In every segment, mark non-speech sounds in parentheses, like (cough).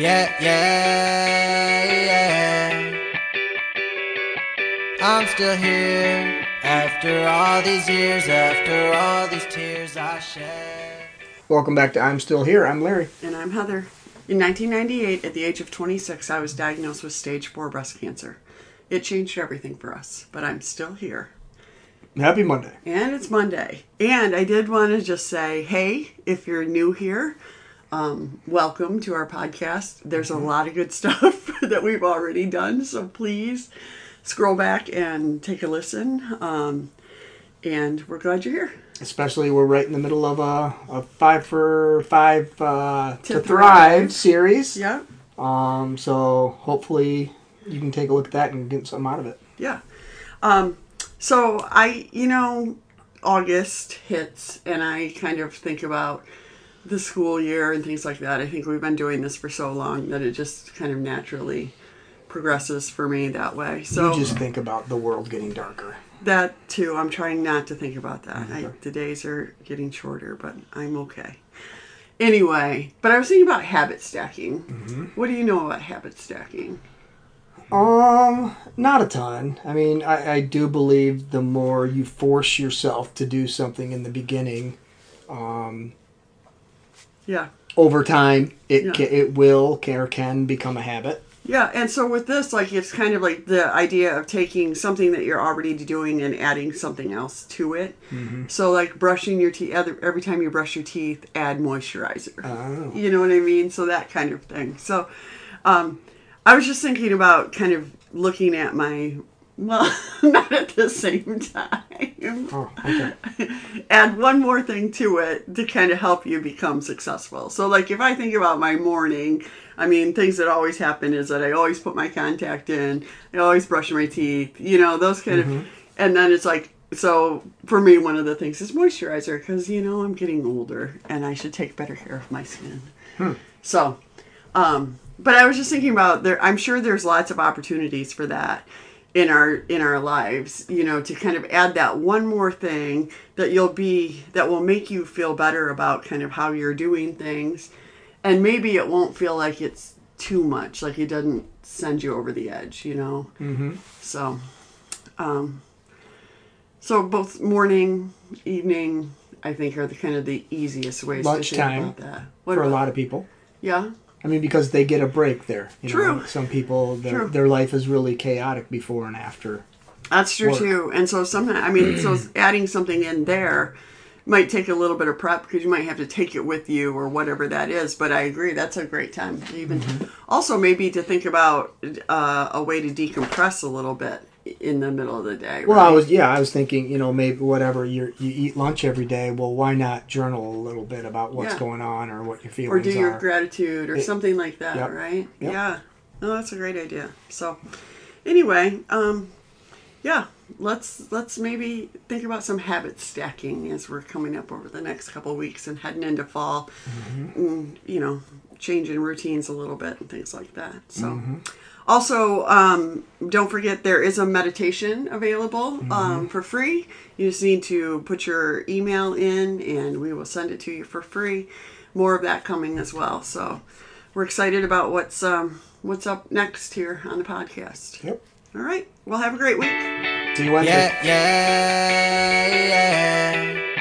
Yeah, yeah, yeah. I'm still here after all these years, after all these tears I shed. Welcome back to I'm Still Here. I'm Larry. And I'm Heather. In 1998, at the age of 26, I was diagnosed with stage 4 breast cancer. It changed everything for us, but I'm still here. Happy Monday. And it's Monday. And I did want to just say hey, if you're new here, um, welcome to our podcast. There's a lot of good (laughs) stuff that we've already done, so please scroll back and take a listen. Um, and we're glad you're here. Especially, we're right in the middle of a, a five for five uh, to, To thrive. Thrive. series. Yeah, Um, so hopefully you can take a look at that and get something out of it. yeah. Um, so I, you know, August hits, and I kind of think about the school year and things like that. I think we've been doing this for so long that it just kind of naturally progresses for me that way. So you just think about the world getting darker. That too. I'm trying not to think about that. I, the days are getting shorter, but I'm okay. Anyway, but I was thinking about habit stacking. What do you know about habit stacking? Um, not a ton. I mean, I, I do believe the more you force yourself to do something in the beginning, um, Yeah. over time it Yeah. ca- it will care can become a habit. Yeah, and so with this, like, it's kind of like the idea of taking something that you're already doing and adding something else to it. So, like, brushing your teeth, every, every time you brush your teeth, add moisturizer. Oh. You know what I mean? So, that kind of thing. So, um, I was just thinking about kind of looking at my, well, (laughs) not at the same time. Oh, okay. add one more thing to it to kind of help you become successful. So, like, if I think about my morning, I mean, things that always happen is that I always put my contact in, I always brush my teeth, you know, those kind of, and then it's like, so for me, one of the things is moisturizer because, you know, I'm getting older and I should take better care of my skin. Hmm. So, um, but I was just thinking about there. I'm sure there's lots of opportunities for that in our in our lives. You know, to kind of add that one more thing that you'll be that will make you feel better about kind of how you're doing things, and maybe it won't feel like it's too much. Like it doesn't send you over the edge. You know. Mm-hmm. So, um, so both morning, evening, I think are the kind of the easiest ways Lunchtime to think about that. What For a lot of people. Yeah. I mean, because they get a break there. You True. Know? Some people, their, True. their life is really chaotic before and after. That's true work. too. And so sometimes, I mean, so adding something in there might take a little bit of prep because you might have to take it with you or whatever that is. But I agree, that's a great time. Even Mm-hmm. also maybe to think about uh, a way to decompress a little bit in the middle of the day. Well, right? I was yeah, I was thinking, you know, maybe whatever you you eat lunch every day. Well, why not journal a little bit about what's Yeah. going on or what your feelings or do your are? gratitude or It- something like that, Yep. right? Yep. Yeah. No, that's a great idea. So, anyway, um, yeah, let's let's maybe think about some habit stacking as we're coming up over the next couple weeks and heading into fall. Mm-hmm. And, you know, changing routines a little bit and things like that. So. Mm-hmm. Also, um, don't forget there is a meditation available Mm-hmm. um, for free. You just need to put your email in, and we will send it to you for free. More of that coming as well. So we're excited about what's um, what's up next here on the podcast. Yep. All right. Well, have a great week. See you Wednesday. Yeah, yeah, yeah.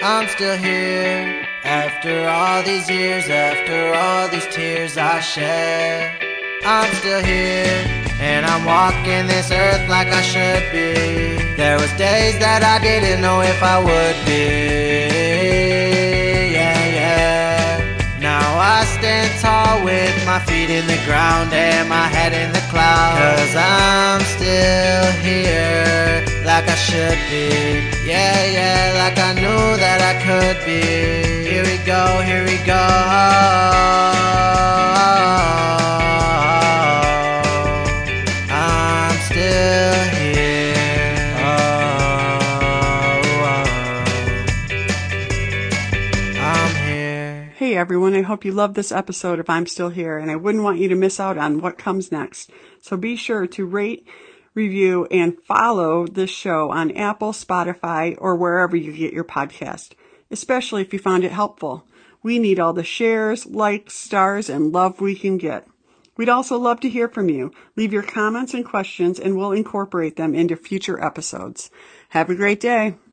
I'm still here after all these years, after all these tears I shed. I'm still here and I'm walking this earth like I should be. There was days that I didn't know if I would be. Feet in the ground and my head in the clouds. Cause I'm still here like I should be. Yeah, yeah, like I knew that I could be. Here we go, here we go. Hey everyone, I hope you loved this episode of I'm Still Here, and I wouldn't want you to miss out on what comes next. So be sure to rate, review, and follow this show on Apple, Spotify, or wherever you get your podcast, especially if you found it helpful. We need all the shares, likes, stars, and love we can get. We'd also love to hear from you. Leave your comments and questions, and we'll incorporate them into future episodes. Have a great day.